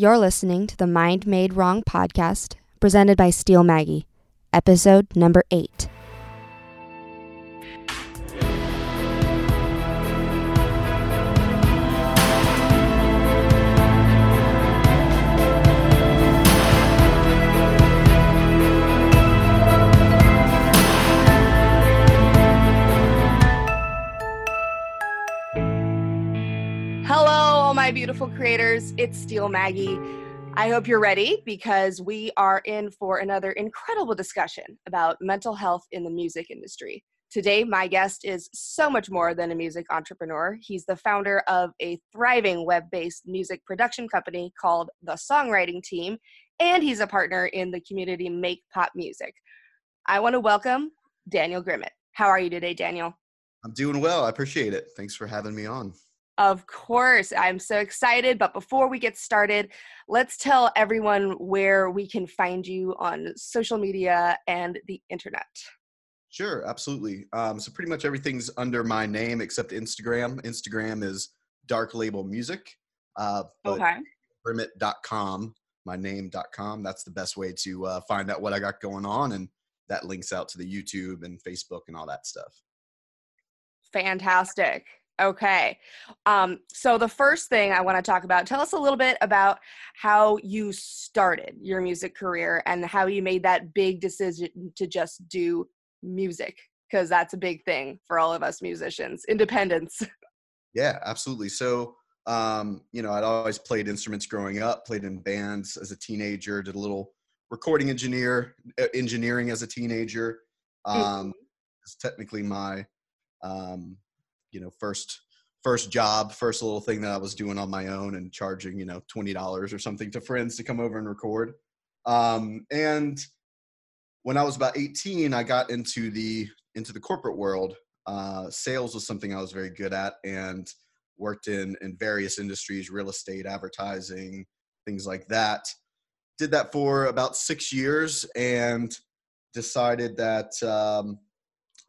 You're listening to the Mind Made Wrong podcast presented by Steel Maggie, episode number eight. My beautiful creators. It's Steel Maggie. I hope you're ready because we are in for another incredible discussion about mental health in the music industry. Today, my guest is so much more than a music entrepreneur. He's the founder of a thriving web based music production company called The Songwriting Team, and he's a partner in the community Make Pop Music. I want to welcome Daniel Grimmett. How are you today, Daniel? I'm doing well. I appreciate it. Thanks for having me on. Of course, I'm so excited. But before we get started, let's tell everyone where we can find you on social media and the internet. Sure, absolutely. Um, so pretty much everything's under my name except Instagram. Instagram is Dark Label Music. Uh, Okay. Grimmett.com, my name.com. That's the best way to uh, find out what I got going on, and that links out to the YouTube and Facebook and all that stuff. Fantastic. Okay. Um, so the first thing I want to talk about, tell us a little bit about how you started your music career and how you made that big decision to just do music, because that's a big thing for all of us musicians. Independence. Yeah, absolutely. So, um, you know, I'd always played instruments growing up, played in bands as a teenager, did a little recording engineer uh, engineering as a teenager. Um, it's technically my, um, you know, first first job, first little thing that I was doing on my own and charging, you know, twenty dollars or something to friends to come over and record. Um, and when I was about eighteen, I got into the into the corporate world. Uh, sales was something I was very good at, and worked in in various industries, real estate, advertising, things like that. Did that for about six years, and decided that um,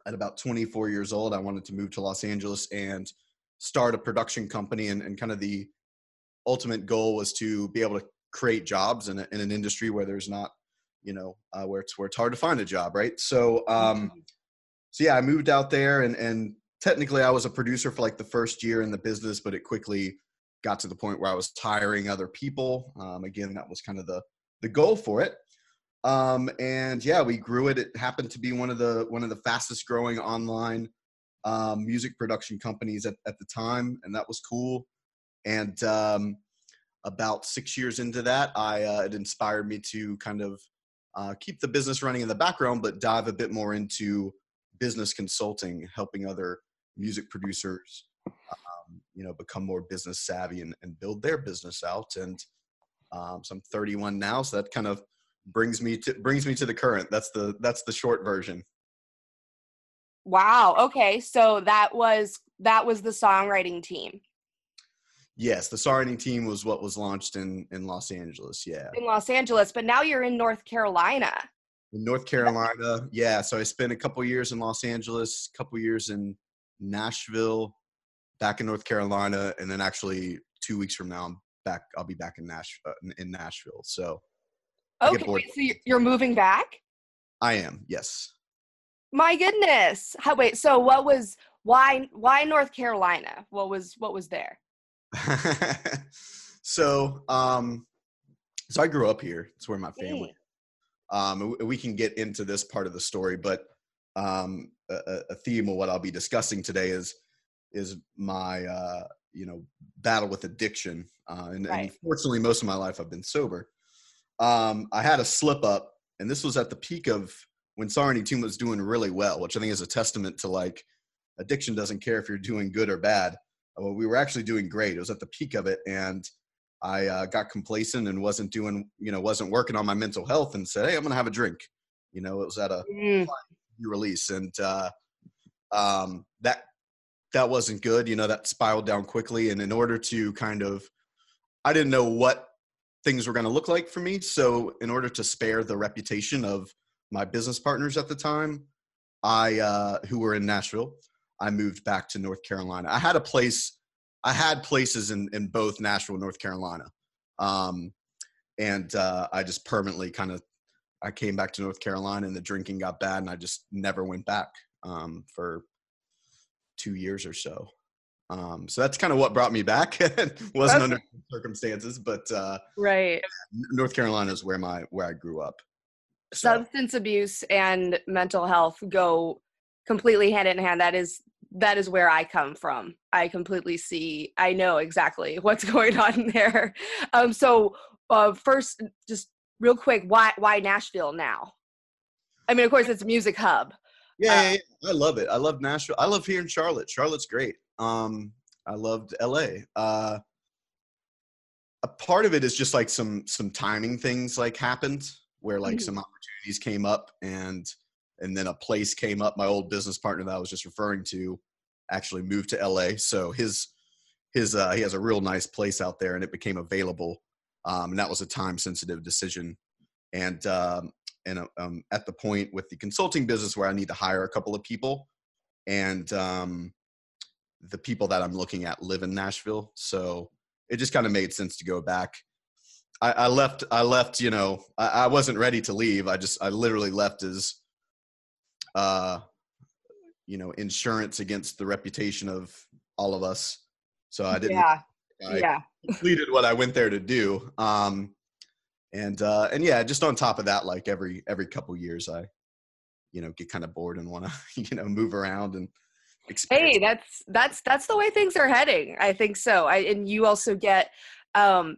at about 24 years old, I wanted to move to Los Angeles and start a production company. And, and kind of the ultimate goal was to be able to create jobs in, a, in an industry where there's not, you know, uh, where it's where it's hard to find a job, right? So, um, so yeah, I moved out there, and and technically I was a producer for like the first year in the business, but it quickly got to the point where I was hiring other people. Um, again, that was kind of the the goal for it um, and yeah we grew it. It happened to be one of the one of the fastest growing online um, music production companies at, at the time and that was cool. And um, about six years into that i uh, it inspired me to kind of uh, keep the business running in the background but dive a bit more into business consulting helping other music producers um, you know become more business savvy and, and build their business out. And um, so i'm 31 now so that kind of brings me to brings me to the current that's the that's the short version Wow. Okay. So that was that was the songwriting team yes the songwriting team was what was launched in in los angeles yeah in Los Angeles, but now you're in North Carolina. in north carolina yeah so i spent a couple years in los angeles a couple years in nashville back in north carolina and then actually two weeks from now i'm back i'll be back in nash uh, in- nashville so Okay. Wait, so you're- moving back? i am yes My goodness. How wait, so what was why why North Carolina? What was what was there? so um so i grew up here it's where my family um we- can get into this part of the story but um a, a- a theme of what i'll be discussing today is is my uh you know battle with addiction uh and, Right. and fortunately most of my life i've been sober um i had a slip up and this was at the peak of when Songwriting Team was doing really well which i think is a testament to like addiction doesn't care if you're doing good or bad well, we were actually doing great. It was at the peak of it, and I uh, got complacent and wasn't doing, you know, wasn't working on my mental health, and said, "Hey, I'm gonna have a drink." You know, it was at a Mm, release, and uh, um, that that wasn't good. You know, that spiraled down quickly, and in order to kind of, I didn't know what things were going to look like for me. So, in order to spare the reputation of my business partners at the time, I uh, who were in Nashville, I moved back to North Carolina. I had a place, I had places in in both Nashville, and North Carolina. Um, and uh, I just permanently kind of I came back to North Carolina and the drinking got bad and I just never went back um, for two years or so. Um, so that's kind of what brought me back. wasn't okay. under circumstances, but uh, right. North Carolina is where my where I grew up. So. Substance abuse and mental health go completely hand in hand. That is that is where I come from. I completely see. I know exactly what's going on there. Um, so uh, first, just real quick, why why Nashville now? I mean, of course, it's a music hub. Yeah, uh, yeah, yeah, I love it. I love Nashville. I love here in Charlotte. Charlotte's great. Um, I loved LA. Uh, a part of it is just like some some timing things like happened where like mm-hmm. some opportunities came up and and then a place came up. My old business partner that I was just referring to actually moved to LA, so his his uh, he has a real nice place out there, and it became available. Um, and that was a time sensitive decision. And um, and uh, um, at the point with the consulting business where I need to hire a couple of people, and um, the people that I'm looking at live in Nashville, so it just kind of made sense to go back. I, I left. I left. You know, I, I wasn't ready to leave. I just I literally left as uh, you know, insurance against the reputation of all of us. So I didn't. Yeah. I yeah. completed what I went there to do. Um, and uh, and yeah, just on top of that, like every every couple years, I, you know, get kind of bored and want to you know move around and. Experience. Hey, that's that's that's the way things are heading. I think so. I and you also get um,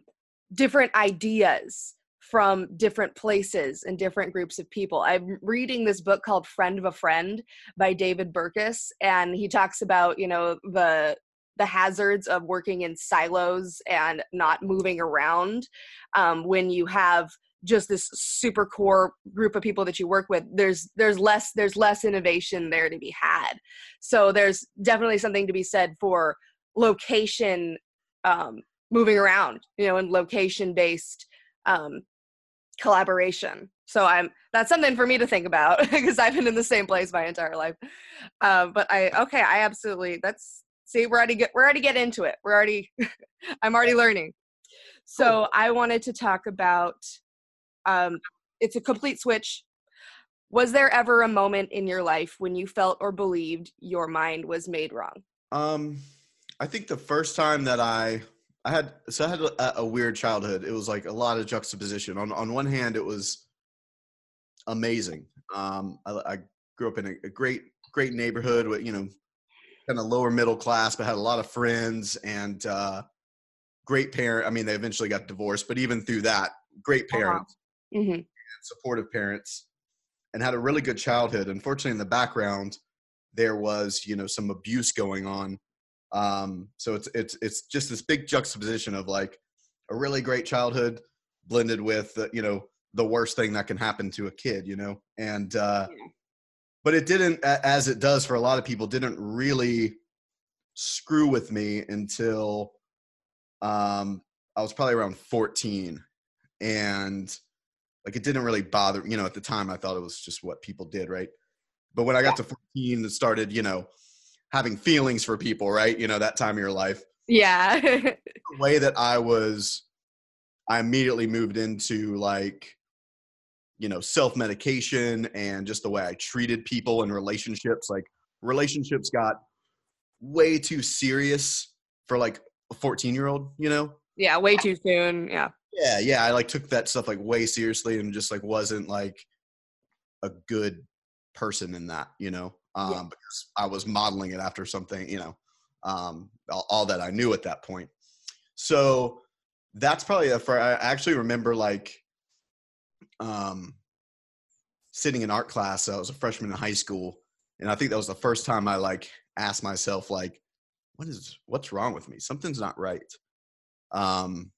different ideas from different places and different groups of people. I'm reading this book called Friend of a Friend by David Burkus and he talks about, you know, the the hazards of working in silos and not moving around um, when you have just this super core group of people that you work with there's there's less there's less innovation there to be had. So there's definitely something to be said for location um, moving around you know and location based um, collaboration. So i'm that's something for me to think about because i've been in the same place my entire life. Uh, but i okay i absolutely that's see we're already get we're already get into it. We're already i'm already learning. So i wanted to talk about um it's a complete switch was there ever a moment in your life when you felt or believed your mind was made wrong um i think the first time that i I had so I had a, a, weird childhood. It was like a lot of juxtaposition. On on one hand, it was amazing. Um, I, I grew up in a, a, great great neighborhood with you know kind of lower middle class, but had a lot of friends and uh, great parent. I mean, they eventually got divorced, but even through that, great uh-huh. parents, mm-hmm. supportive parents, and had a really good childhood. Unfortunately, in the background, there was you know some abuse going on um, so it's it's it's just this big juxtaposition of like a really great childhood blended with uh, you know the worst thing that can happen to a kid, you know, and uh, but it didn't, as it does for a lot of people, didn't really screw with me until um, I was probably around 14, and like it didn't really bother you know at the time i thought it was just what people did right but when i got to 14 and started you know having feelings for people, right? You know, that time of your life. Yeah. the way that I was, I immediately moved into like, you know, self medication and just the way I treated people and relationships. Like, relationships got way too serious for like a 14 year old, you know? Yeah, way too soon. Yeah. Yeah, yeah. I like took that stuff like way seriously and just like wasn't like a good person in that, you know? um, yeah. because I was modeling it after something, you know, um, all, all, that I knew at that point. So that's probably a, I actually remember like um, sitting in art class. I was a freshman in high school. And I think that was the first time I like asked myself, like, what is, what's wrong with me? Something's not right. Um,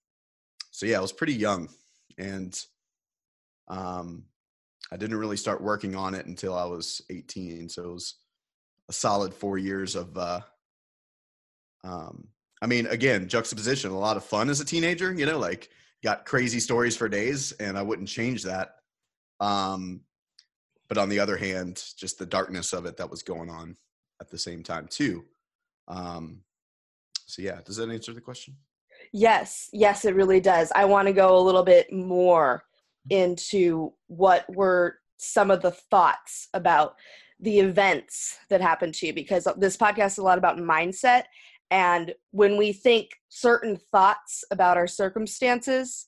so yeah, I was pretty young and um, I didn't really start working on it until I was 18. So it was a solid four years of, uh, um, I mean, again, juxtaposition, a lot of fun as a teenager, you know, like got crazy stories for days and I wouldn't change that. Um, but on the other hand, just the darkness of it that was going on at the same time too. Um, so yeah, does that answer the question? Yes, yes, it really does. I want to go a little bit more into what were some of the thoughts about the events that happened to you because this podcast is a lot about mindset. And when we think certain thoughts about our circumstances,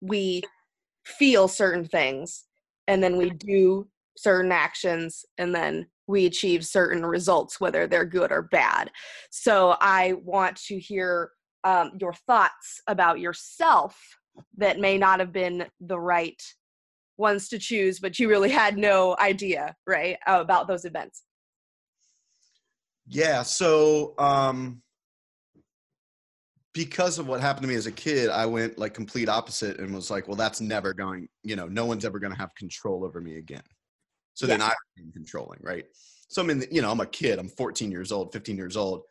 we feel certain things and then we do certain actions and then we achieve certain results, whether they're good or bad. So I want to hear um, your thoughts about yourself that may not have been the right ones to choose, but you really had no idea, right, about those events. Yeah. So, um, because of what happened to me as a kid, I went like complete opposite and was like, well, that's never going, you know, no one's ever going to have control over me again. So yeah. then I became controlling, right? So I'm in, the, you know, I'm a kid, I'm 14 years old, 15 years old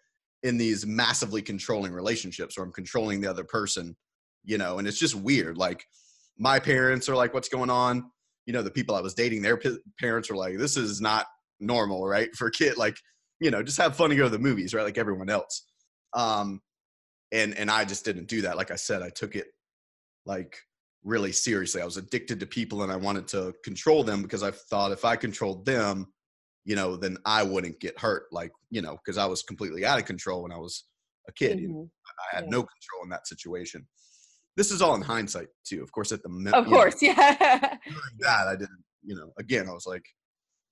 in these massively controlling relationships where I'm controlling the other person, you know, and it's just weird. Like my parents are like, what's going on? You know, the people I was dating, their p- parents were like, this is not normal, right? For a kid, like, you know, just have fun and go to the movies, right? Like everyone else. Um, and and I just didn't do that. Like I said, I took it like really seriously. I was addicted to people and I wanted to control them because I thought if I controlled them, you know, then I wouldn't get hurt. Like, you know, because I was completely out of control when I was a kid. Mm-hmm. You know, mm-hmm. I had yeah. no control in that situation. This is all in hindsight too. Of course, at the of course, know, yeah. that I didn't, you know, again, I was like,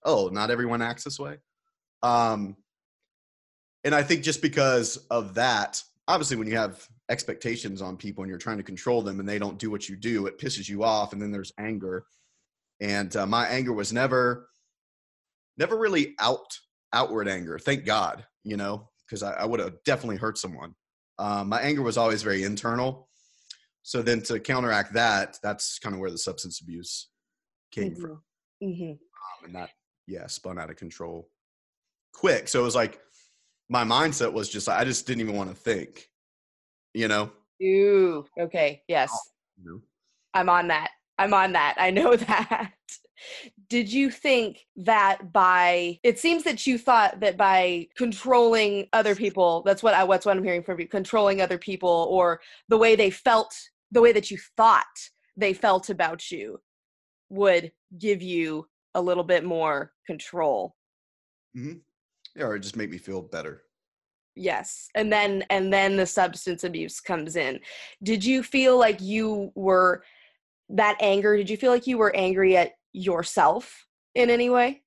oh, not everyone acts this way. Um, and I think just because of that, obviously when you have expectations on people and you're trying to control them and they don't do what you do it pisses you off and then there's anger and uh, my anger was never never really out outward anger thank god you know because I, I would have definitely hurt someone um, my anger was always very internal so then to counteract that that's kind of where the substance abuse came mm-hmm. from mm-hmm. Um, and that yeah spun out of control quick so it was like my mindset was just I just didn't even want to think. You know? Ooh, okay. Yes. I'm on that. I'm on that. I know that. Did you think that by it seems that you thought that by controlling other people, that's what I what's what I'm hearing from you, controlling other people or the way they felt, the way that you thought they felt about you would give you a little bit more control. Mm-hmm. Yeah, or just make me feel better. Yes and then and then the substance abuse comes in. Did you feel like you were that anger? Did you feel like you were angry at yourself in any way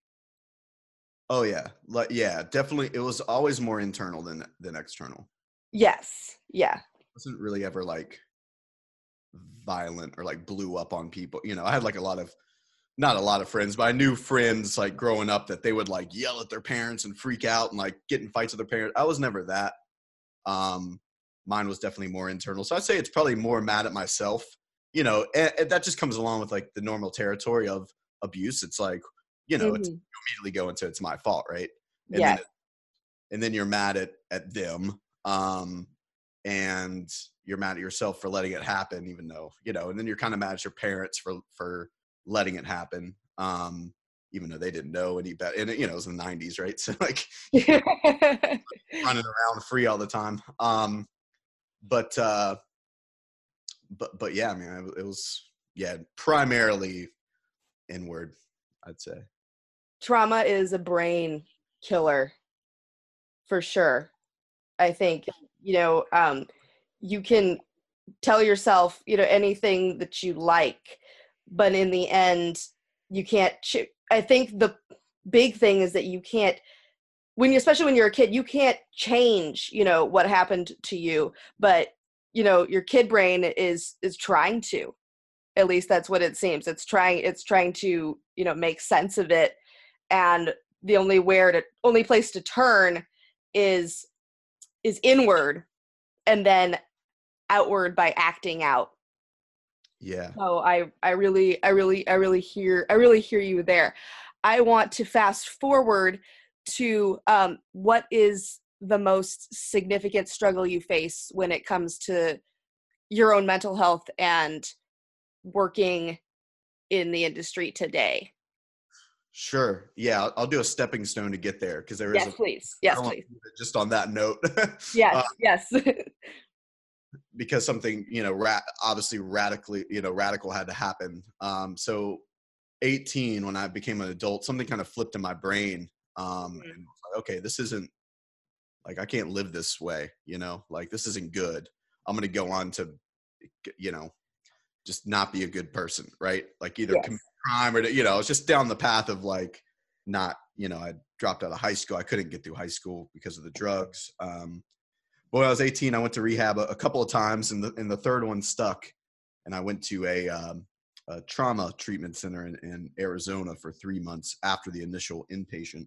oh yeah like yeah definitely it was always more internal than than external yes yeah it wasn't really ever like violent or like blew up on people you know i had like a lot of not a lot of friends, but I knew friends like growing up that they would like yell at their parents and freak out and like get in fights with their parents. I was never that. Um, mine was definitely more internal. So I'd say it's probably more mad at myself. You know, and, and that just comes along with like the normal territory of abuse. It's like, you know, mm-hmm. it's, you immediately go into it's my fault, right? And yeah. Then it, and then you're mad at at them. Um, and you're mad at yourself for letting it happen, even though you know. And then you're kind of mad at your parents for for letting it happen. Um, even though they didn't know any better. And you know, it was in the '90s, right? So like running around free all the time. Um, but uh, but but yeah, I mean, it was yeah, primarily inward, I'd say. Trauma is a brain killer, for sure. I think you know um, you can tell yourself you know anything that you like but in the end you can't ch- i think the big thing is that you can't when you especially when you're a kid you can't change you know what happened to you but you know your kid brain is is trying to at least that's what it seems. It's trying it's trying to you know make sense of it and the only where to only place to turn is is inward and then outward by acting out. Yeah. So i i really i really i really hear i really hear you there. I want to fast forward to um, what is the most significant struggle you face when it comes to your own mental health and working in the industry today Sure. Yeah, I'll, I'll, do a stepping stone to get there because there yes, is. Yes, please. Yes, please. Just on that note. yes. Uh, yes. because something you know ra- obviously radically you know radical had to happen um so 18 when i became an adult something kind of flipped in my brain um Mhm. and okay this isn't like i can't live this way you know like this isn't good. I'm gonna go on to you know just not be a good person right? Like either Yes. commit crime or you know it's just down the path of like not you know i dropped out of high school. I couldn't get through high school because of the drugs um but when i was 18 i went to rehab a, a couple of times and the, and the third one stuck and i went to a, um, a trauma treatment center in, in arizona for three months after the initial inpatient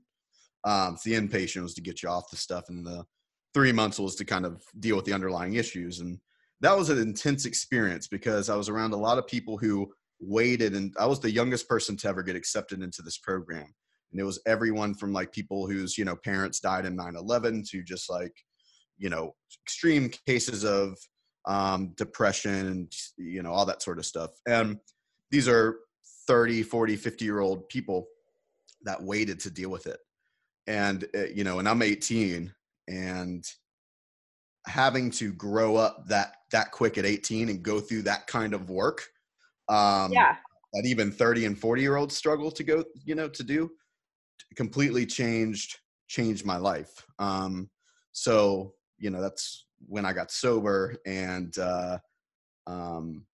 um so the inpatient was to get you off the stuff and the three months was to kind of deal with the underlying issues. And that was an intense experience because i was around a lot of people who waited and i was the youngest person to ever get accepted into this program. And it was everyone from like people whose you know parents died in 9-11 to just like you know extreme cases of um, depression and you know all that sort of stuff. And these are 30 40 50 year old people that waited to deal with it and uh, you know and i'm 18 and having to grow up that that quick at 18 and go through that kind of work um yeah. that even 30 and 40 year olds struggle to go you know to do completely changed changed my life um so you know that's when i got sober and uh um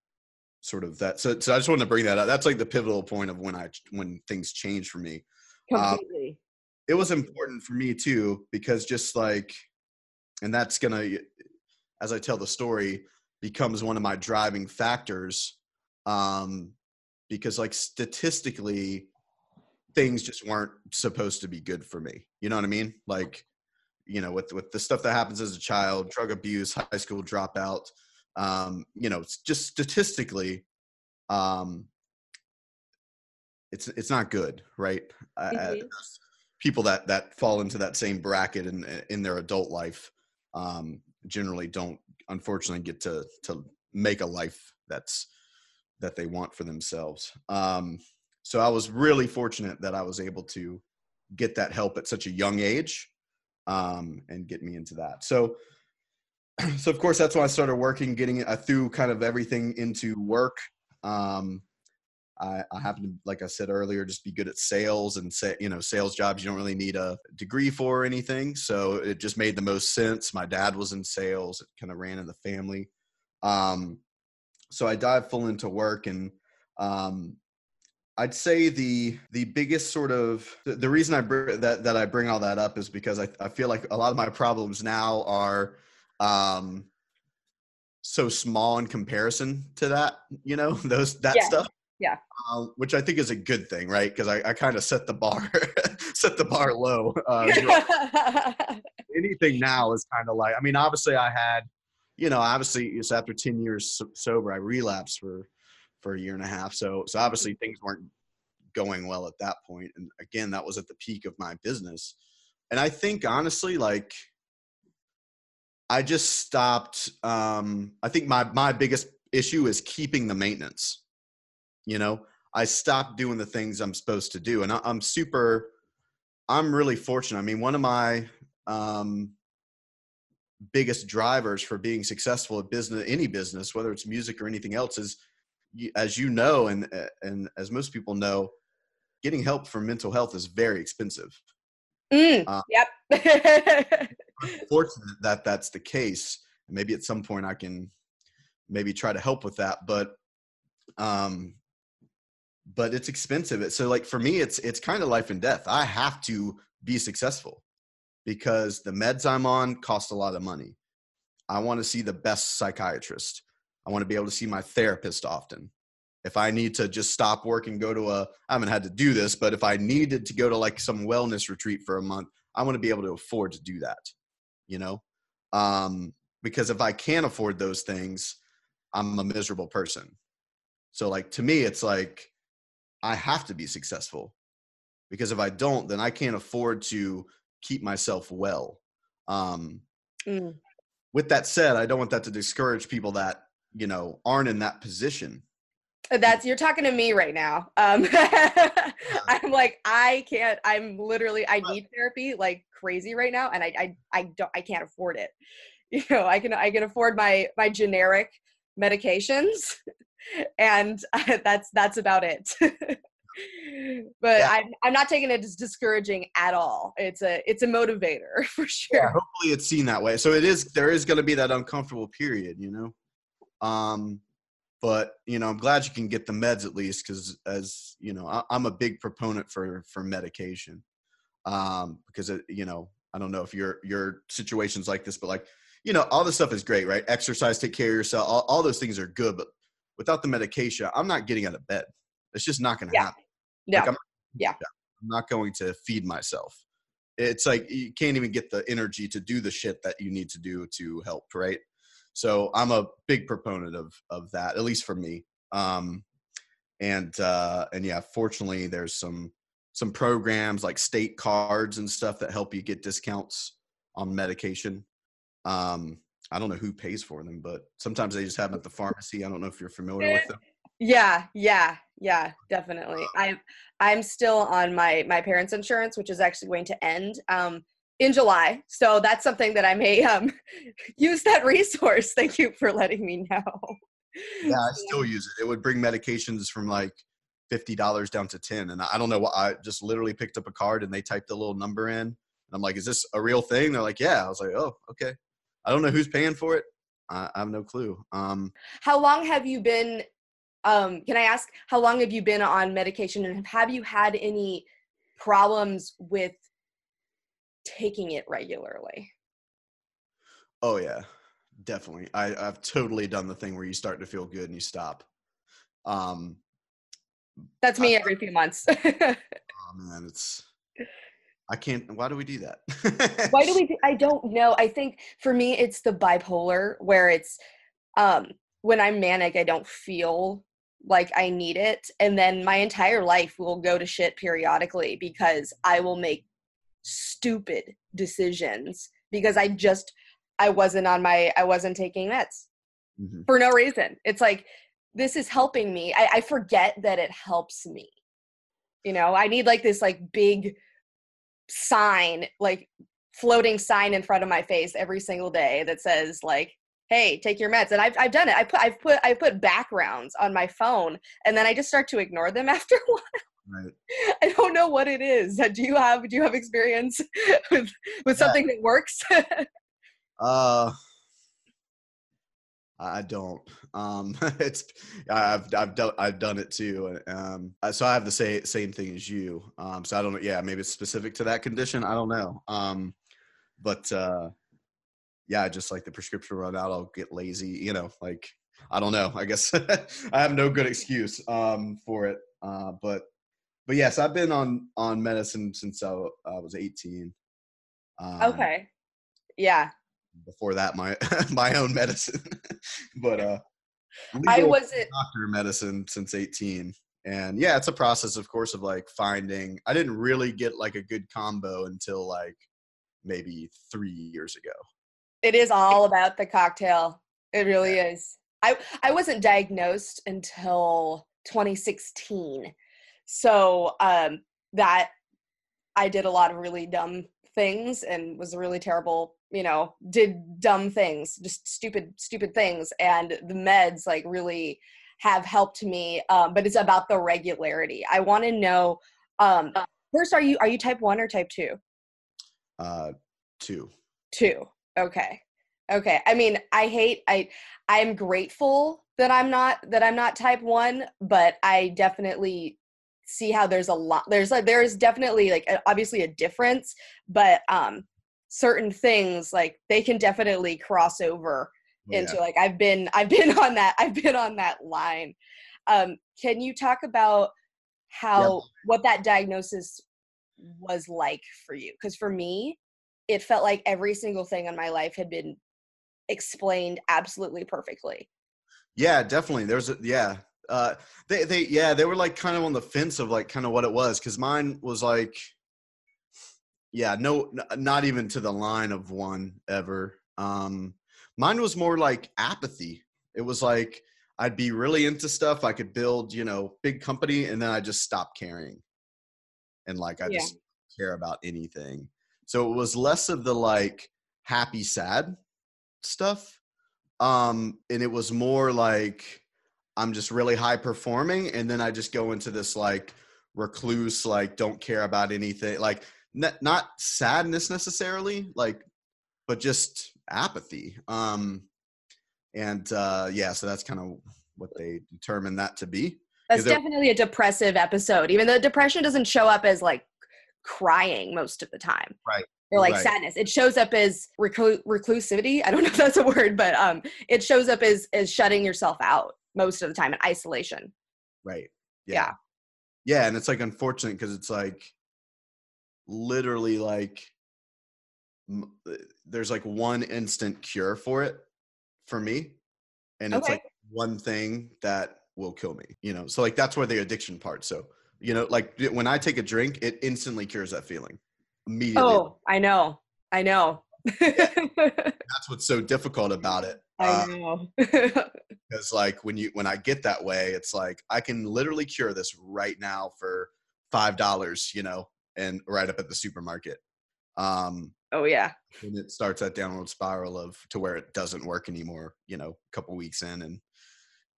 sort of that so, so i just wanted to bring that up that's like the pivotal point of when i when things changed for me Um, Completely. It was important for me too because just like and that's gonna as i tell the story becomes one of my driving factors um because like statistically things just weren't supposed to be good for me you know what i mean like you know with with the stuff that happens as a child drug abuse high school dropout um you know it's just statistically um it's it's not good right Uh, Mhm. there's people that that fall into that same bracket in in their adult life um generally don't unfortunately get to to make a life that's that they want for themselves. Um so i was really fortunate that i was able to get that help at such a young age um and get me into that. So so of course that's when i started working getting i threw kind of everything into work. Um I, I happen to, like I said earlier, just be good at sales and say, you know, sales jobs you don't really need a degree for or anything. So it just made the most sense. My dad was in sales; it kind of ran in the family. Um, so I dive full into work, and um, I'd say the the biggest sort of the, the reason I br- that that I bring all that up is because I I feel like a lot of my problems now are um, so small in comparison to that. You know, those that Yeah. stuff Yeah. um, which I think is a good thing, right? Because I, I kind of set the bar set the bar low. Uh, anything now is kind of like, I mean, obviously I had, you know, obviously it's after 10 years sober, I relapsed for, for a year and a half. So, so obviously things weren't going well at that point. And again, that was at the peak of my business. And I think honestly, like, I just stopped. Um, I think my, my biggest issue is keeping the maintenance. You know, I stopped doing the things I'm supposed to do. And I, I'm super, I'm really fortunate. I mean, one of my um, biggest drivers for being successful at business, any business, whether it's music or anything else, is as you know, and and as most people know, getting help for mental health is very expensive. Mm, Uh, yep. Fortunate that that's the case. Maybe at some point I can maybe try to help with that, but um, but it's expensive. So like for me, it's it's kind of life and death. I have to be successful because the meds I'm on cost a lot of money. I want to see the best psychiatrist. I want to be able to see my therapist often. If I need to just stop work and go to a, I haven't had to do this, but if I needed to go to like some wellness retreat for a month, I want to be able to afford to do that, you know? Um, because if I can't afford those things, I'm a miserable person. So, like, to me, it's like I have to be successful because if I don't, then I can't afford to keep myself well. Um, Mm. with that said, I don't want that to discourage people that you know aren't in that position. That's you're talking to me right now. Um, I'm like I can't. I'm literally I need therapy like crazy right now, and I I I don't I can't afford it. you know i can i can afford my my generic medications and that's that's about it but Yeah. I'm, I'm not taking it as discouraging at all it's a it's a motivator for sure yeah, hopefully it's seen that way. So it is there is going to be that uncomfortable period, you know. Um, but you know, I'm glad you can get the meds at least because as you know, I, I'm a big proponent for for medication. Um, because it, you know, I don't know if your your situations like this, but like you know, all this stuff is great, right? Exercise, take care of yourself, all, all those things are good, but without the medication, I'm not getting out of bed. It's just not going to Yeah. happen. no Like, I'm, Yeah. I'm not going to feed myself. It's like you can't even get the energy to do the shit that you need to do to help, right? So I'm a big proponent of of that, at least for me. Um, and uh, and yeah, fortunately, there's some some programs like state cards and stuff that help you get discounts on medication. Um, I don't know who pays for them, but sometimes they just have them at the pharmacy. I don't know if you're familiar with them. Yeah, yeah, yeah, definitely. I'm I'm still on my my parents' insurance, which is actually going to end um in July. So that's something that I may um use that resource. Thank you for letting me know. Yeah, I still use it. It would bring medications from like fifty dollars down to ten, and I don't know what. I just literally picked up a card and they typed a little number in. And I'm like, "Is this a real thing?" They're like, "Yeah." I was like, "Oh, okay." I don't know who's paying for it. I, I have no clue. Um, How long have you been um can I ask how long have you been on medication and have you had any problems with taking it regularly? oh yeah, definitely. I, I've totally done the thing where you start to feel good and you stop. Um, That's me every few months. oh man, it's. I can't. Why do we do that? why do we do, i don't know i think for me it's the bipolar where it's um when i'm manic i don't feel like i need it and then my entire life will go to shit periodically because i will make stupid decisions because i just i wasn't on my i wasn't taking meds Mhm. for no reason it's like this is helping me I, I forget that it helps me you know i need like this like big sign like floating sign in front of my face every single day that says like hey take your meds. And i've, I've done it. I put i've put i put backgrounds on my phone and then i just start to ignore them after a while. Right. i don't know what it is. Do you have do you have experience with with Yeah. something that works? Uh, I don't. Um, it's I've I've done I've done it too. Um, uh, so I have the same same thing as you. Um, so I don't know. Yeah, maybe it's specific to that condition. I don't know. Um, but uh, yeah, just like the prescription run out, I'll get lazy. You know, like I don't know. I guess I have no good excuse um for it. Uh, but but yes, I've been on on medicine since I, I was 18. Um, okay yeah before that my my own medicine but uh i wasn't doctor medicine since 18 and yeah it's a process of course of like finding i didn't really get like a good combo until like maybe three years ago. It is all about the cocktail. It really is. I i wasn't diagnosed until 2016 so um that i did a lot of really dumb things and was a really terrible you know did dumb things just stupid stupid things and the meds like really have helped me um but it's about the regularity. I want to know um first are you are you type 1 or type 2 uh two. Two. Okay. Okay. I mean i hate i i'm grateful that i'm not that i'm not type one but i definitely see how there's a lot there's like there's definitely like a- obviously a difference but um certain things like they can definitely cross over Yeah. into like i've been i've been on that i've been on that line. Um can you talk about how what that diagnosis was like for you? Because for me it felt like every single thing in my life had been explained absolutely perfectly. Yeah definitely. There's a yeah uh they they yeah they were like kind of on the fence of like kind of what it was because mine was like yeah no not even to the line of one ever um mine was more like apathy it was like i'd be really into stuff i could build you know big company and then i just stop caring and like i Yeah. just care about anything so it was less of the like happy sad stuff. Um, and it was more like I'm just really high performing, and then I just go into this like recluse, like don't care about anything, like n- not sadness necessarily, like, but just apathy. Um, and uh, yeah, so that's kind of what they determined that to be. That's definitely a depressive episode. Even though depression doesn't show up as like crying most of the time. Right. Or like Right. sadness. It shows up as reclu- reclusivity. I don't know if that's a word, but um it shows up as as shutting yourself out most of the time in isolation. Right. Yeah. Yeah, and it's like unfortunate because it's like literally like m- uh, there's like one instant cure for it for me, and it's Okay. like one thing that will kill me. You know, so like that's where the addiction part. So you know, like when I take a drink, it instantly cures that feeling immediately. Oh, I know. I know. That's what's so difficult about it. I Uh, know. because like when you when i get that way it's like i can literally cure this right now for five dollars you know and right up at the supermarket um oh yeah. and it starts that downward spiral of to where it doesn't work anymore you know a couple weeks in and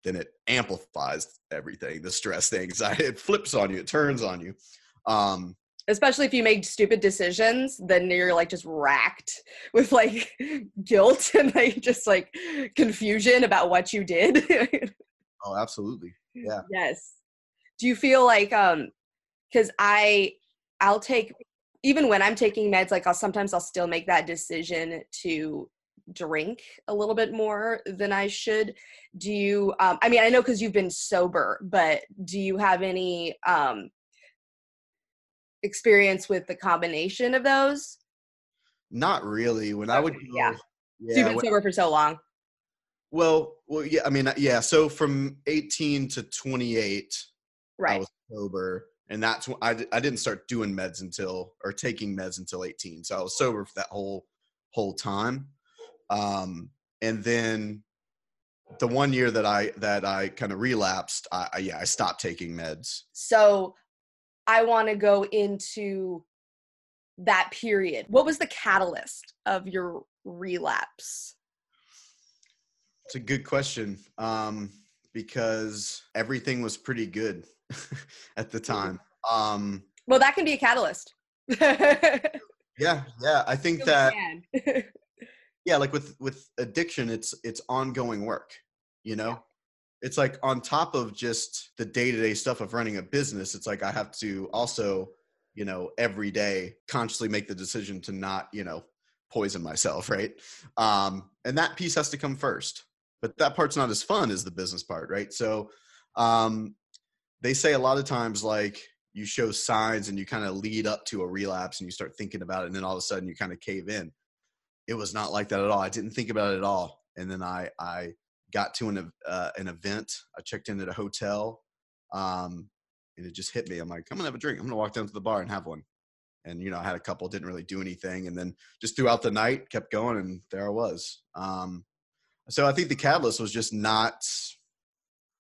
then it amplifies everything the stress the anxiety it flips on you it turns on you um especially if you make stupid decisions then you're like just racked with like guilt and like just like confusion about what you did. Oh absolutely. Yeah. yes. Do you feel like um because i i'll take even when i'm taking meds like i'll sometimes i'll still make that decision to drink a little bit more than i should. Do you um i mean i know because you've been sober but do you have any um experience with the combination of those not really when i would yeah. yeah so you've been when- sober for so long well well yeah i mean yeah so from 18 to 28 right? I was sober, and that's when I, I didn't start doing meds until or taking meds until 18. So I was sober for that whole whole time. Um, and then the one year that I that I kind of relapsed, I, I yeah I stopped taking meds. so i want to go into that period. What was the catalyst of your relapse? It's a good question um, because everything was pretty good at the time. Um, well that can be a catalyst. Yeah, yeah, I think that yeah like with with addiction it's it's ongoing work you know it's like on top of just the day-to-day stuff of running a business it's like i have to also you know every day consciously make the decision to not you know poison myself right um and that piece has to come first but that part's not as fun as the business part right so um they say a lot of times like you show signs and you kind of lead up to a relapse and you start thinking about it and then all of a sudden you kind of cave in it was not like that at all. I didn't think about it at all. And then I I got to an uh, an event. I checked in at a hotel, um, and it just hit me. I'm like, I'm gonna have a drink. I'm gonna walk down to the bar and have one. And you know, I had a couple, didn't really do anything, and then just throughout the night, kept going, and there I was. Um, so I think the catalyst was just not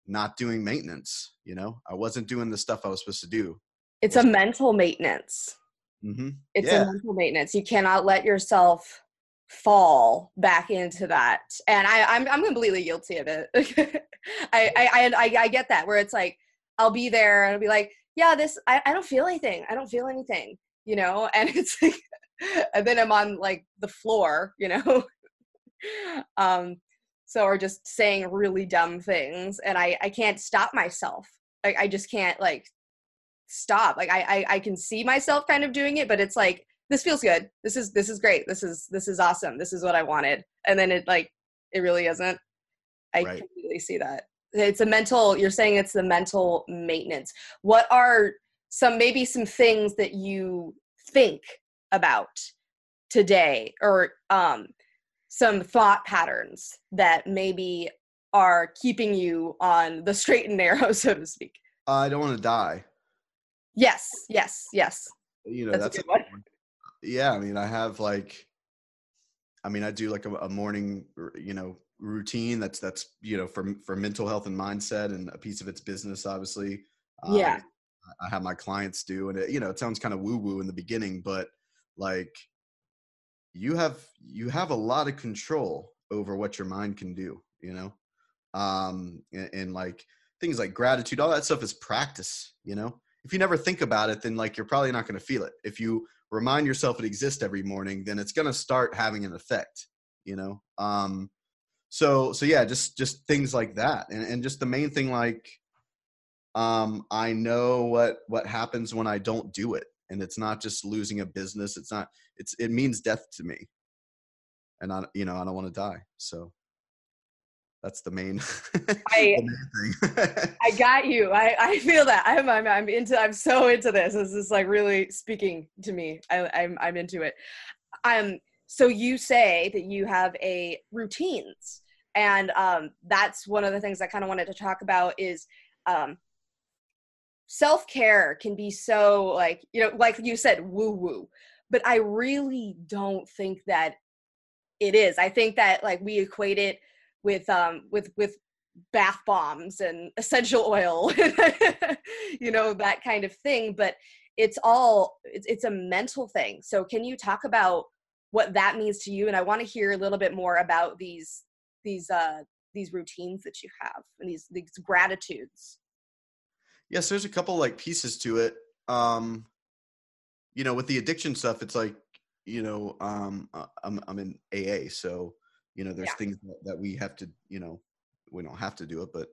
not doing maintenance. You know, I wasn't doing the stuff I was supposed to do. it's a mental maintenance hmm it's Yeah. a mental maintenance you cannot let yourself fall back into that. And i i'm, I'm completely guilty of it. I, I i i get that where it's like i'll be there and i'll be like yeah this i, I don't feel anything. I don't feel anything you know? And it's like and then i'm on like the floor you know? Um so or just saying really dumb things and i i can't stop myself. Like i just can't like stop. Like I, I i can see myself kind of doing it but it's like this feels good. This is this is great. This is this is awesome. This is what i wanted. And then it like it really isn't. I Right. completely see that. It's a mental you're saying it's the mental maintenance. What are some maybe some things that you think about today or um some thought patterns that maybe are keeping you on the straight and narrow so to speak? I don't want to die. yes yes yes. You know, That's a that's, one. Yeah i mean i have like i mean i do like a, a morning you know routine that's that's you know for for mental health and mindset and a piece of its business obviously Um, Yeah. i have my clients do and it, you know it sounds kind of woo woo in the beginning but like you have you have a lot of control over what your mind can do you know? Um and, and like things like gratitude all that stuff is practice you know? If you never think about it then like you're probably not going to feel it. If you remind yourself it exists every morning then it's going to start having an effect you know? Um so so yeah just just things like that and, and just the main thing like um i know what what happens when i don't do it and it's not just losing a business it's not it's it means death to me. And i you know i don't want to die so that's the main, I, the main thing I got you. I, I feel that. I'm, I'm I'm into. I'm so into this. This is like really speaking to me. I, I'm I'm into it. Um. So you say that you have a routines, and um, that's one of the things I kind of wanted to talk about is um, self care can be so like you know like you said woo woo, but I really don't think that it is. I think that like we equate it with um with with bath bombs and essential oil you know that kind of thing. But it's all it's, it's a mental thing. So can you talk about what that means to you? And i want to hear a little bit more about these these uh these routines that you have and these these gratitudes. Yes there's a couple like pieces to it. Um you know with the addiction stuff it's like you know um uh, i'm i'm in aa so you know there's yeah. things that, that we have to you know we don't have to do it but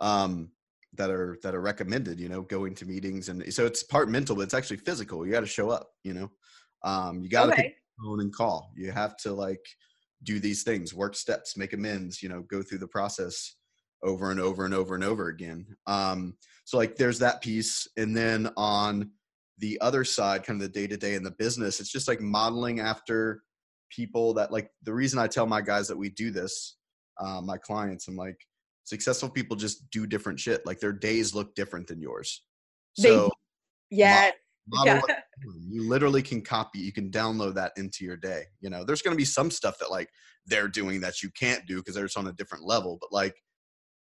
um that are that are recommended you know going to meetings and so it's part mental but it's actually physical you got to show up you know um you got to okay. pick phone and call you have to like do these things work steps make amends you know go through the process over and over and over and over again um so like there's that piece and then on the other side kind of the day to day in the business it's just like modeling after people that like the reason I tell my guys that we do this, uh, my clients, I'm like, successful people just do different shit. Like their days look different than yours. So, they, yeah. yeah. You literally can copy, you can download that into your day. You know, there's going to be some stuff that like they're doing that you can't do because they're just on a different level, but like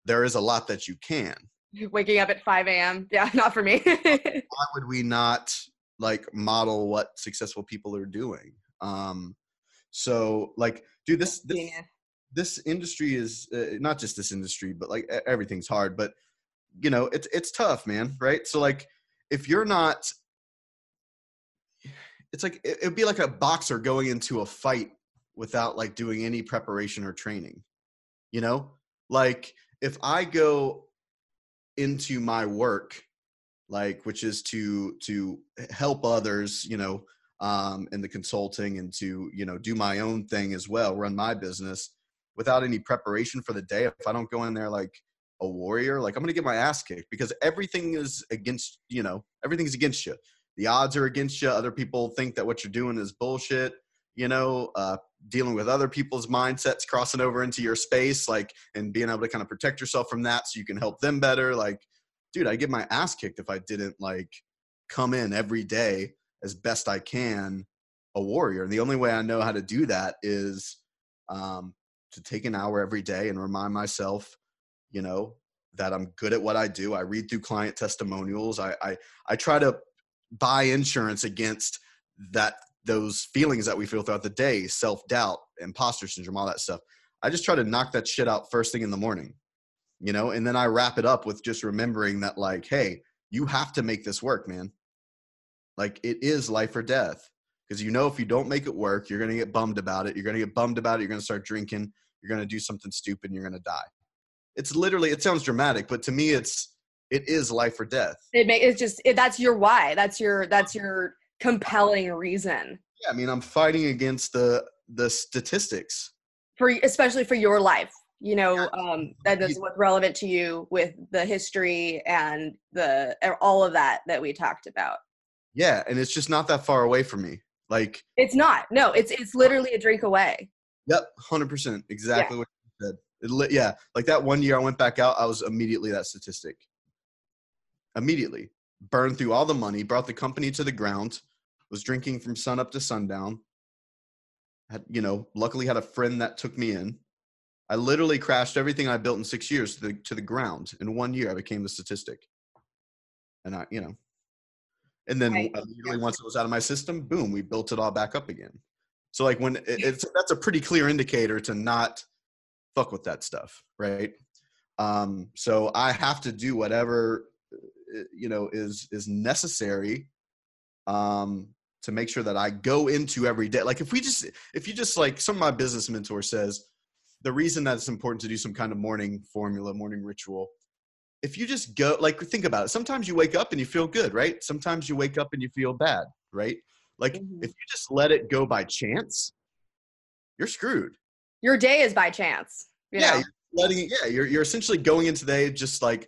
there is a lot that you can. Waking up at 5 a.m. Yeah, not for me. Why would we not like model what successful people are doing? Um, so like, dude, this this, this industry is uh, not just this industry, but like everything's hard. But you know, it's it's tough, man. Right? So like, if you're not, it's like it, it'd be like a boxer going into a fight without like doing any preparation or training. You know, like if I go into my work like which is to to help others you know um, and the consulting and to you know do my own thing as well run my business without any preparation for the day. If i don't go in there like a warrior like i'm gonna get my ass kicked because everything is against you know everything's against you. The odds are against you. Other people think that what you're doing is bullshit you know uh, dealing with other people's mindsets crossing over into your space like and being able to kind of protect yourself from that so you can help them better. Like dude i get my ass kicked if i didn't like come in every day as best I can a warrior. And the only way I know how to do that is um, to take an hour every day and remind myself, you know, that I'm good at what I do. I read through client testimonials. I I, I try to buy insurance against that those feelings that we feel throughout the day, self doubt, imposter syndrome, all that stuff. I just try to knock that shit out first thing in the morning, you know, and then I wrap it up with just remembering that, like, hey, you have to make this work, man. Like it is life or death. Because you know if you don't make it work, you're gonna get bummed about it. You're gonna get bummed about it, you're gonna start drinking, you're gonna do something stupid, and you're gonna die. It's literally it sounds dramatic, but to me it's it is life or death. It may it's just it, that's your why. That's your that's your compelling reason. Yeah, I mean I'm fighting against the the statistics. For especially for your life you know um, that is what's relevant to you with the history and the all of that that we talked about yeah, and it's just not that far away from me. Like it's not. No, it's it's literally a drink away. Yep, hundred percent, exactly yeah. what you said. It, yeah, like that one year I went back out, I was immediately that statistic. Immediately burned through all the money, brought the company to the ground, was drinking from sun up to sundown. Had you know, luckily had a friend that took me in. I literally crashed everything I built in six years to the to the ground. In one year, I became the statistic. And I, you know, and then right. immediately once it was out of my system boom we built it all back up again so like when it's that's a pretty clear indicator to not fuck with that stuff, right? Um, so I have to do whatever uh, you know is is necessary um, to make sure that I go into every day. Like if we just if you just like some of my business mentor says, the reason that it's important to do some kind of morning formula, morning ritual. If you just go, like, think about it. Sometimes you wake up and you feel good, right? Sometimes you wake up and you feel bad, right? Like, Mhm. if you just let it go by chance, you're screwed. Your day is by chance. You yeah, know? you're letting it. Yeah, you're you're essentially going into the day just like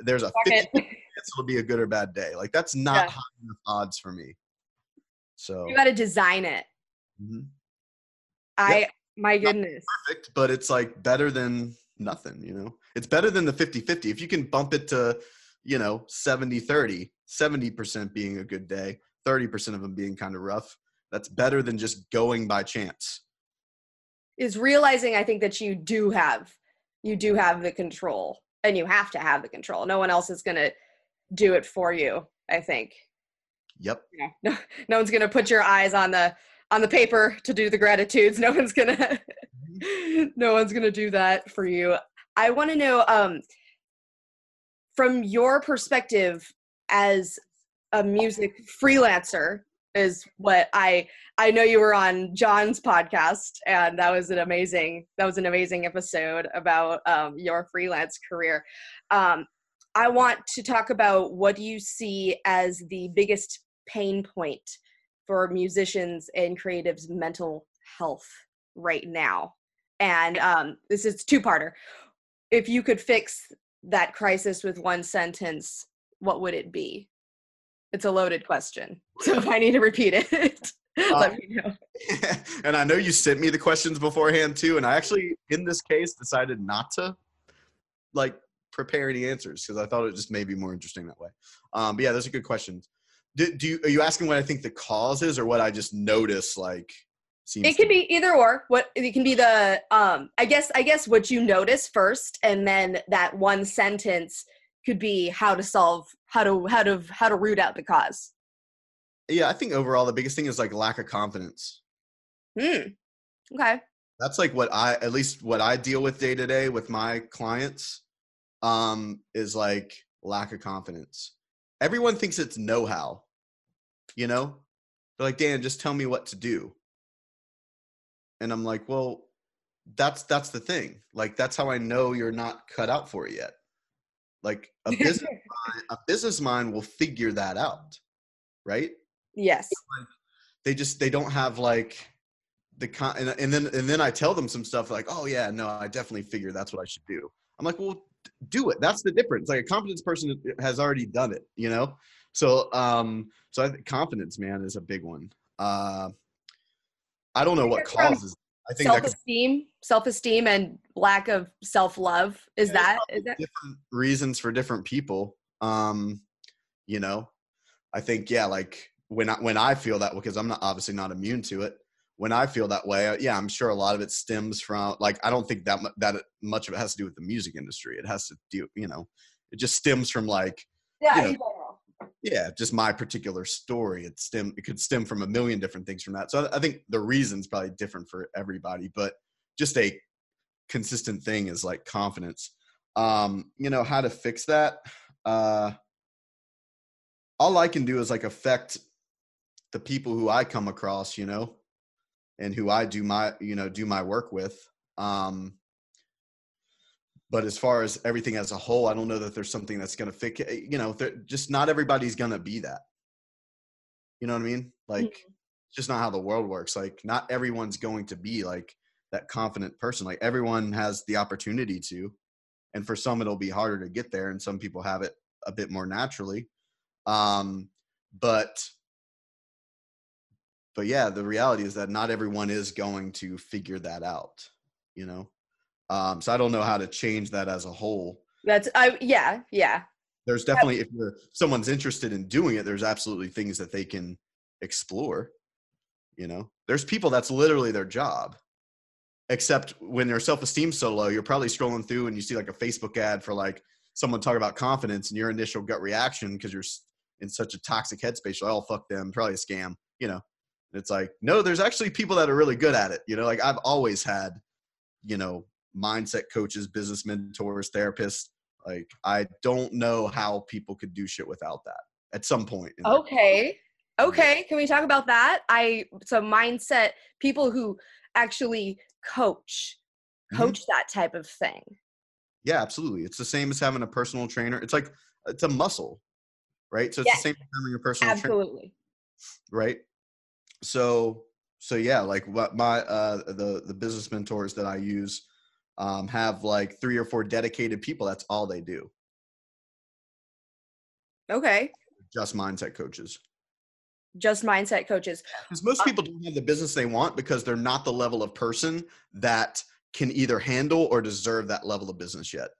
there's a Fuck 50 it. chance it'll be a good or bad day. Like that's not Yeah. high enough odds for me. So You got to design it. mhm. I, my goodness. perfect, but it's like better than nothing, you know? It's better than the 50 50. If you can bump it to, you know, 70 30, 70% being a good day, 30% of them being kind of rough, that's better than just going by chance. Is realizing, I think, that you do have, you do have the control and you have to have the control. No one else is going to do it for you, I think. Yep. Yeah. No, no one's going to put your eyes on the, on the paper to do the gratitudes. No one's going to, no one's to do that for you. I want to know, um, from your perspective as a music freelancer is what I I know you were on John's podcast and that was an amazing that was an amazing episode about um, your freelance career. Um, I want to talk about what you see as the biggest pain point for musicians and creatives' mental health right now, and um, this is two parter. If you could fix that crisis with one sentence, what would it be? It's a loaded question. So if I need to repeat it, let me know. and I know you sent me the questions beforehand too. And I actually, in this case, decided not to like prepare any answers because I thought it just may be more interesting that way. Um, but yeah, those are good questions. Do, do you, are you asking what I think the cause is or what I just notice like seems It can be either or. What it can be the um I guess I guess what you notice first and then that one sentence could be how to solve how to how to how to root out the cause. Yeah, I think overall the biggest thing is like lack of confidence. Hmm. Okay. That's like what I at least what I deal with day to day with my clients um is like lack of confidence. Everyone thinks it's know-how. You know? They're like, "Dan, just tell me what to do." And I'm like, "Well, that's that's the thing. Like that's how I know you're not cut out for it yet." Like a business mind, a business mind will figure that out. Right? yes. they just they don't have like the con and, and then and then I tell them some stuff like, oh yeah, no, I definitely figure that's what I should do. I'm like, well, do it. That's the difference. Like a confidence person has already done it, you know. So um, so I think confidence, man, is a big one. Uh, I don't know what causes. I think Self-esteem, self-esteem and lack of self-love. Is Yeah, that is that different reasons for different people. Um, you know, I think yeah, like when I, when I feel that because I'm not obviously not immune to it. When I feel that way, uh, yeah, I'm sure a lot of it stems from like I don't think that that much of it has to do with the music industry. It has to do, you know, it just stems from like yeah, you know. Yeah, just my particular story. It stem it could stem from a million different things from that. So I think the reason's probably different for everybody, but just a consistent thing is like confidence. Um, you know, how to fix that? Uh all I can do is like affect the people who I come across, you know, and who I do my, you know, do my work with. Um but as far as everything as a whole, I don't know that there's something that's going to fix. You know, just not everybody's going to be that. You know what I mean? Like, it's just not how the world works. Like, not everyone's going to be like that confident person. Like, everyone has the opportunity to, and for some it'll be harder to get there, and some people have it a bit more naturally. Um, but, but yeah, the reality is that not everyone is going to figure that out. You know, um, so I don't know how to change that as a whole. That's I yeah, yeah. There's definitely if you're, someone's interested in doing it, there's absolutely things that they can explore. You know, there's people that's literally their job. Except when their self-esteem so low, you're probably scrolling through and you see like a Facebook ad for like someone talking about confidence, and your initial gut reaction because you're in such a toxic headspace, you're like, "Oh fuck them, probably a scam." You know, it's like no, there's actually people that are really good at it. You know, like I've always had, you know, mindset coaches, business mentors, therapists. Like I don't know how people could do shit without that at some point. Okay. Okay. Can we talk about that? I so mindset people who actually coach Mhm. coach that type of thing. Yeah, absolutely. It's the same as having a personal trainer. It's like it's a muscle, right? So it's Yes. the same as having a personal trainer, Absolutely. right? So so yeah, like what my uh the the business mentors that I use um have like three or four dedicated people. That's all they do. Okay. Just mindset coaches. Just mindset coaches. Because most Uh people don't have the business they want because they're not the level of person that can either handle or deserve that level of business yet.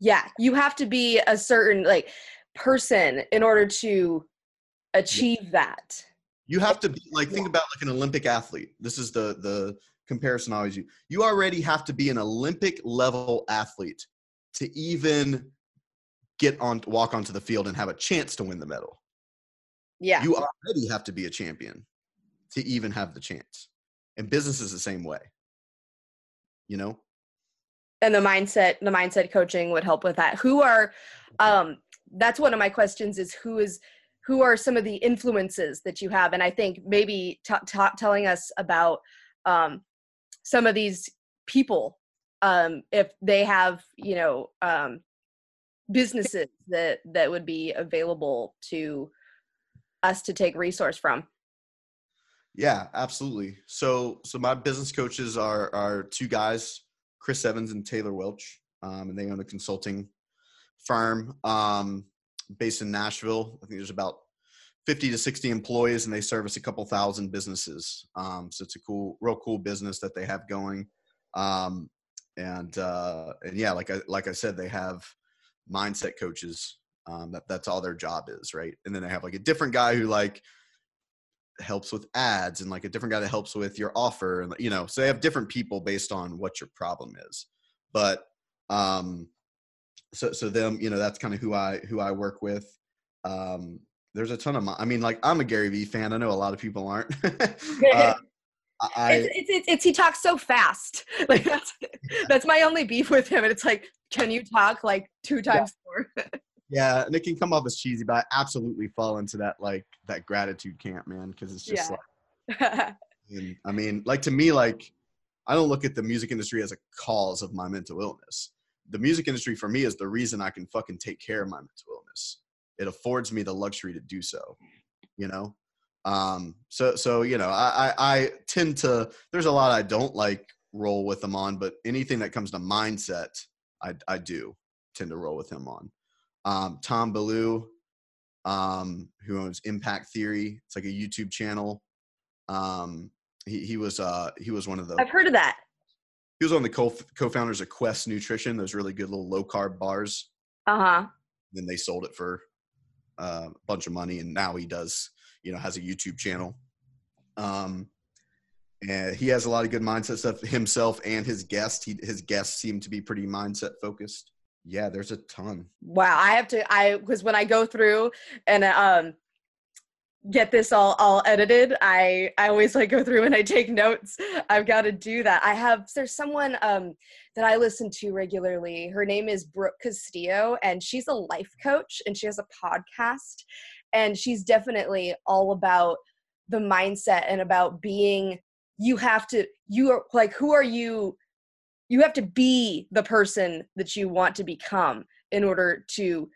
Yeah, you have to be a certain like person in order to achieve that. You have to be like think about like an Olympic athlete. This is the the comparison I always use. You already have to be an Olympic level athlete to even get on walk onto the field and have a chance to win the medal. Yeah. You already have to be a champion to even have the chance. And business is the same way. You know? and the mindset the mindset coaching would help with that who are um that's one of my questions is who is who are some of the influences that you have and i think maybe t- t- telling us about um some of these people um if they have you know um businesses that that would be available to us to take resource from Yeah, absolutely. So, so my business coaches are are two guys, Chris Evans and Taylor Welch, um, and they own a consulting firm um, based in Nashville. I think there's about fifty to sixty employees, and they service a couple thousand businesses. Um, so it's a cool, real cool business that they have going. Um, and uh, and yeah, like I like I said, they have mindset coaches. Um, that that's all their job is, right? And then they have like a different guy who like helps with ads and like a different guy that helps with your offer and you know so they have different people based on what your problem is but um so so them you know that's kind of who i who i work with um there's a ton of my, i mean like i'm a gary vee fan i know a lot of people aren't uh, i it's, it's, it's, it's he talks so fast like that's that's my only beef with him and it's like can you talk like two times more yeah and it can come off as cheesy but i absolutely fall into that like that gratitude camp man because it's just Yeah. like And I mean, like to me, like I don't look at the music industry as a cause of my mental illness. The music industry for me is the reason I can fucking take care of my mental illness. It affords me the luxury to do so. You know? Um, so so you know, I, I I tend to there's a lot I don't like roll with them on, but anything that comes to mindset, I I do tend to roll with him on. Um, Tom Bilyeu, um, who owns Impact Theory. It's like a YouTube channel. Um, he, he was uh he was one of the i've heard of that he was one of the co co-founders of Quest Nutrition. Those really good little low carb bars. uh-huh Then they sold it for a bunch of money, and now he does you know has a YouTube channel. Um, and he has a lot of good mindset stuff himself and his guest. He, his guests seem to be pretty mindset focused. Yeah, there's a ton. wow i have to i because when i go through and um get this all all edited i i always like go through and i take notes. I've got to do that. I have there's someone um that i listen to regularly. Her name is brooke castillo and she's a life coach and she has a podcast and she's definitely all about the mindset and about being you have to you are like who are you? You have to be the person that you want to become in order to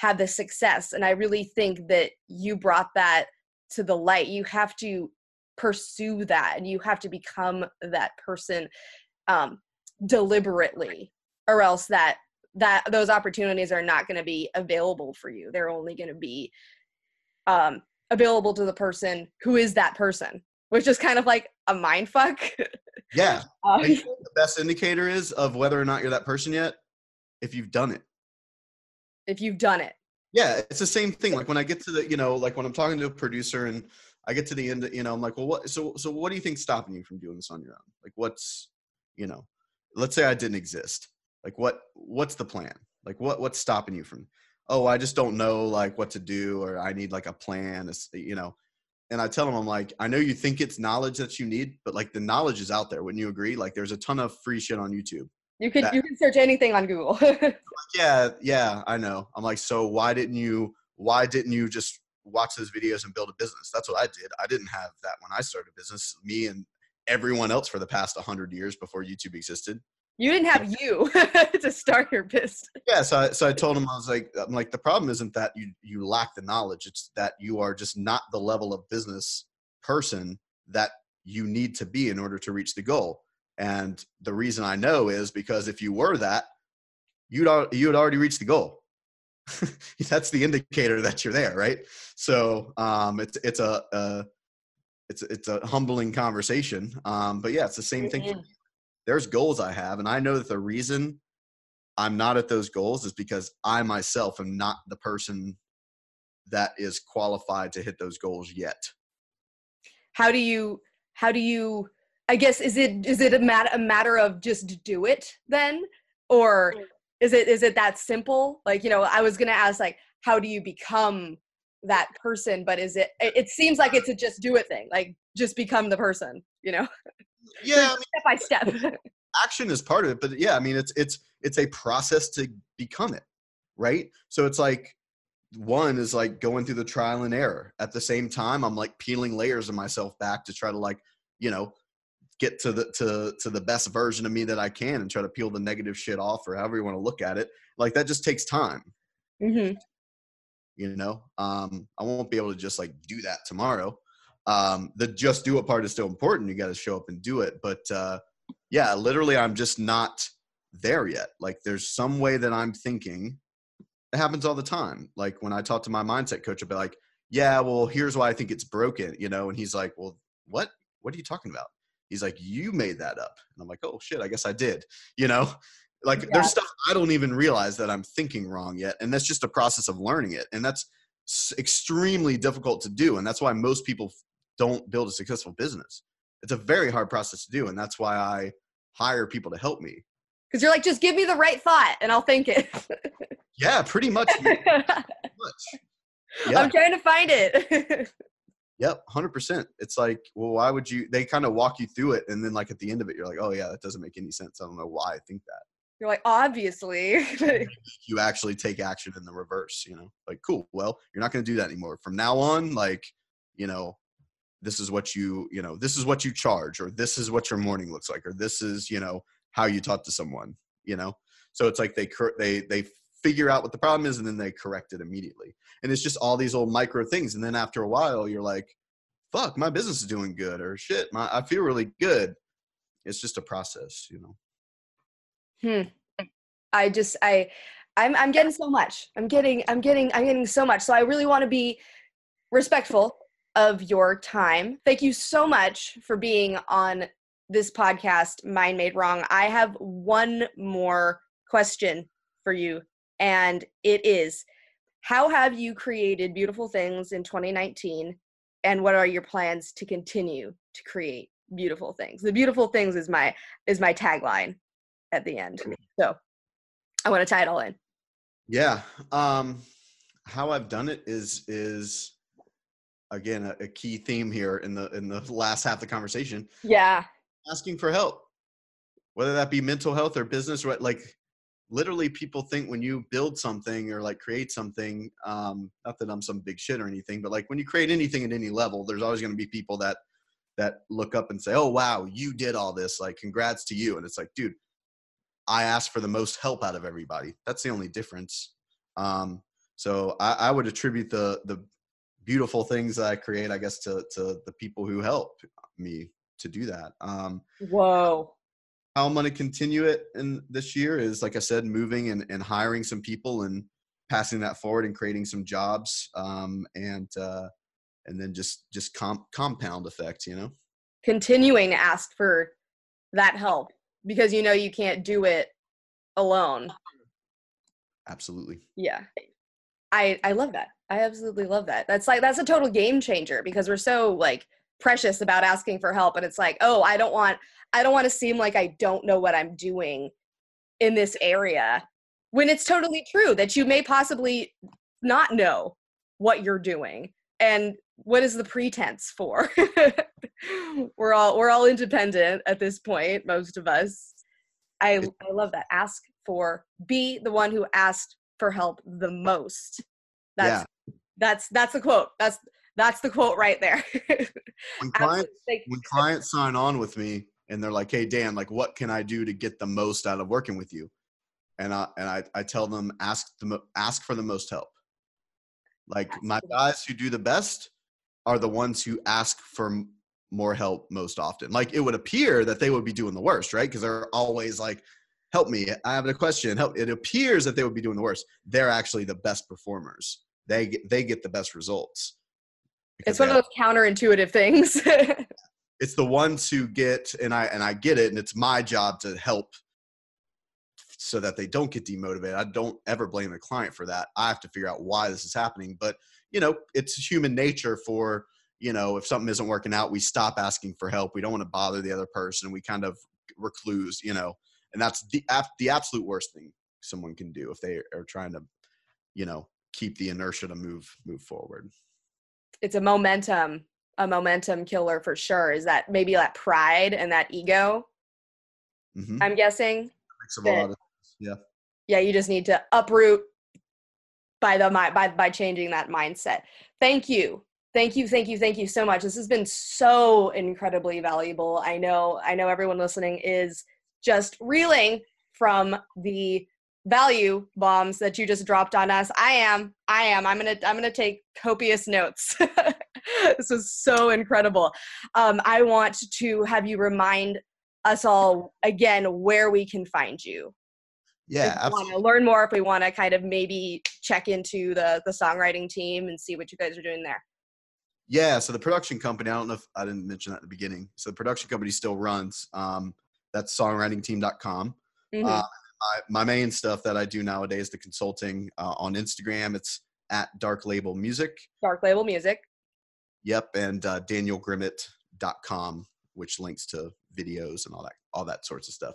have the success and i really think that you brought that to the light. You have to pursue that and you have to become that person um, deliberately or else that that those opportunities are not going to be available for you. They're only going to be um, available to the person who is that person which is kind of like a mind fuck. Yeah, um, And you know what the best indicator is of whether or not you're that person yet? If you've done it. If you've done it Yeah, it's the same thing. Like when I get to the, you know, like when I'm talking to a producer and I get to the end, you know, I'm like, well, what? So, so what do you think stopping you from doing this on your own? Like, what's, you know, let's say I didn't exist. Like, what, what's the plan? Like, what, what's stopping you from? Oh, I just don't know like what to do, or I need like a plan. You know, and I tell them, I'm like, I know you think it's knowledge that you need, but like the knowledge is out there. Wouldn't you agree? Like there's a ton of free shit on YouTube. You can That- you can search anything on Google. Yeah, yeah, I know. I'm like, so why didn't you? Why didn't you just watch those videos and build a business? That's what I did. I didn't have that when I started a business. Me and everyone else for the past 100 years before YouTube existed. you didn't have you to start your business. Yeah, so I, so I told him I was like, I'm like the problem isn't that you you lack the knowledge; it's that you are just not the level of business person that you need to be in order to reach the goal. And the reason I know is because if you were that, you'd you had already reached the goal. That's the indicator that you're there, right? So um, it's it's a, a it's it's a humbling conversation. Um, but yeah, it's the same thing. For me. There's goals I have, and I know that the reason I'm not at those goals is because I myself am not the person that is qualified to hit those goals yet. How do you how do you I guess is it is it a matter a matter of just do it then? Or mm. is it is it that simple? Like, you know, I was gonna ask like how do you become that person, but is it it seems like it's a just do it thing. Like just become the person, you know, Yeah, mean, step by step. action is part of it, but yeah, I mean, it's it's it's a process to become it, right? So it's like one is like going through the trial and error. At the same time, I'm like peeling layers of myself back to try to like, you know, get to the to to the best version of me that I can and try to peel the negative shit off or however you want to look at it. Like that just takes time. hmm you know? Um i won't be able to just like do that tomorrow. Um the just do it part is still important you got to show up and do it but uh yeah literally i'm just not there yet. Like there's some way that i'm thinking it happens all the time. Like when i talk to my mindset coach i'll be like yeah well here's why i think it's broken you know and he's like well what? What are you talking about he's like you made that up and i'm like oh shit i guess i did you know like Yeah. there's stuff i don't even realize that i'm thinking wrong yet and that's just a process of learning it and that's extremely difficult to do and that's why most people don't build a successful business it's a very hard process to do and that's why i hire people to help me Because you're like, just give me the right thought and I'll think it. yeah pretty much, pretty much. yeah I'm trying to find it. Yep, hundred percent. It's like, well, why would you? They kind of walk you through it, and then like at the end of it, you're like, oh yeah, that doesn't make any sense. I don't know why I think that. you're like, obviously. You actually take action in the reverse. You know, like cool. Well, you're not going to do that anymore. From now on, like, you know, this is what you, you know, this is what you charge, or this is what your morning looks like, or this is, you know, how you talk to someone. You know, so it's like they they they figure out what the problem is, and then they correct it immediately. And it's just all these old micro things, and then after a while, you're like fuck, my business is doing good, or shit, my I feel really good. It's just a process, you know. Hmm. I just I I'm I'm getting so much. I'm getting I'm getting I'm getting so much. So I really want to be respectful of your time. Thank you so much for being on this podcast Mind Made Wrong. I have one more question for you and it is how have you created beautiful things in 2019 and what are your plans to continue to create beautiful things? The beautiful things is my is my tagline at the end. So I want to tie it all in. Yeah. Um, how I've done it is is again a, a key theme here in the in the last half of the conversation. Yeah. Asking for help, whether that be mental health or business, right? Like literally, people think when you build something or like create something, um, not that I'm some big shit or anything, but like when you create anything at any level, there's always going to be people that that look up and say, "Oh wow, you did all this! Like, congrats to you!" And it's like, dude, I asked for the most help out of everybody. That's the only difference. Um, so I, I would attribute the the beautiful things that I create, I guess, to to the people who help me to do that. Um, Whoa. How I'm going to continue it in this year is, like I said, moving and, and hiring some people and passing that forward and creating some jobs, um, and uh, and then just just comp- compound effect, you know. Continuing to ask for that help because you know you can't do it alone. Absolutely. Yeah. I I love that. I absolutely love that. That's like that's a total game changer because we're so like precious about asking for help and it's like, "Oh, I don't want I don't want to seem like I don't know what I'm doing in this area." When it's totally true that you may possibly not know what you're doing. And what is the pretense for? we're all we're all independent at this point, most of us. I I love that. Ask for be the one who asked for help the most. That's yeah. that's that's the quote. That's that's the quote right there. when clients when clients sign on with me and they're like, "Hey Dan, like what can I do to get the most out of working with you?" And I and I, I tell them ask the ask for the most help. Like my guys who do the best are the ones who ask for more help most often. Like it would appear that they would be doing the worst, right? Because they're always like, "Help me! I have a question." Help! It appears that they would be doing the worst. They're actually the best performers. They get, they get the best results. It's one of those counterintuitive things. it's the ones who get, and I and I get it, and it's my job to help so that they don't get demotivated. I don't ever blame the client for that. I have to figure out why this is happening. But, you know, it's human nature for, you know, if something isn't working out, we stop asking for help. We don't want to bother the other person. We kind of recluse, you know, and that's the, the absolute worst thing someone can do if they are trying to, you know, keep the inertia to move, move forward. It's a momentum, a momentum killer for sure. Is that maybe that pride and that ego? Mm-hmm. I'm guessing. Makes a lot of yeah. Yeah, you just need to uproot by the by by changing that mindset. Thank you. Thank you, thank you, thank you so much. This has been so incredibly valuable. I know I know everyone listening is just reeling from the value bombs that you just dropped on us. I am. I am. I'm going to I'm to take copious notes. this was so incredible. Um, I want to have you remind us all again where we can find you yeah want to learn more if we want to kind of maybe check into the the songwriting team and see what you guys are doing there yeah so the production company i don't know if i didn't mention that at the beginning so the production company still runs um, that's songwritingteam.com mm-hmm. uh, my, my main stuff that i do nowadays the consulting uh, on instagram it's at dark label music. Dark label music. Yep and uh, danielgrimmett.com which links to videos and all that all that sorts of stuff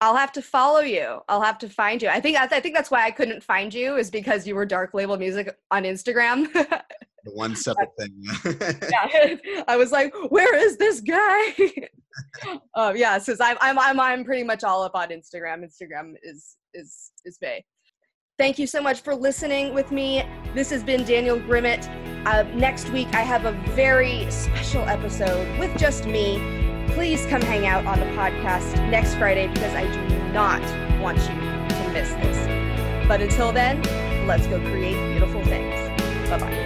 I'll have to follow you. I'll have to find you. I think I think that's why I couldn't find you is because you were dark label music on Instagram. the one separate thing. yeah, I was like, where is this guy? um, yeah, since I'm I'm I'm I'm pretty much all up on Instagram. Instagram is is is Bay. Thank you so much for listening with me. This has been Daniel Grimmett. Uh, next week, I have a very special episode with just me please come hang out on the podcast next Friday because I do not want you to miss this. But until then, let's go create beautiful things. Bye bye.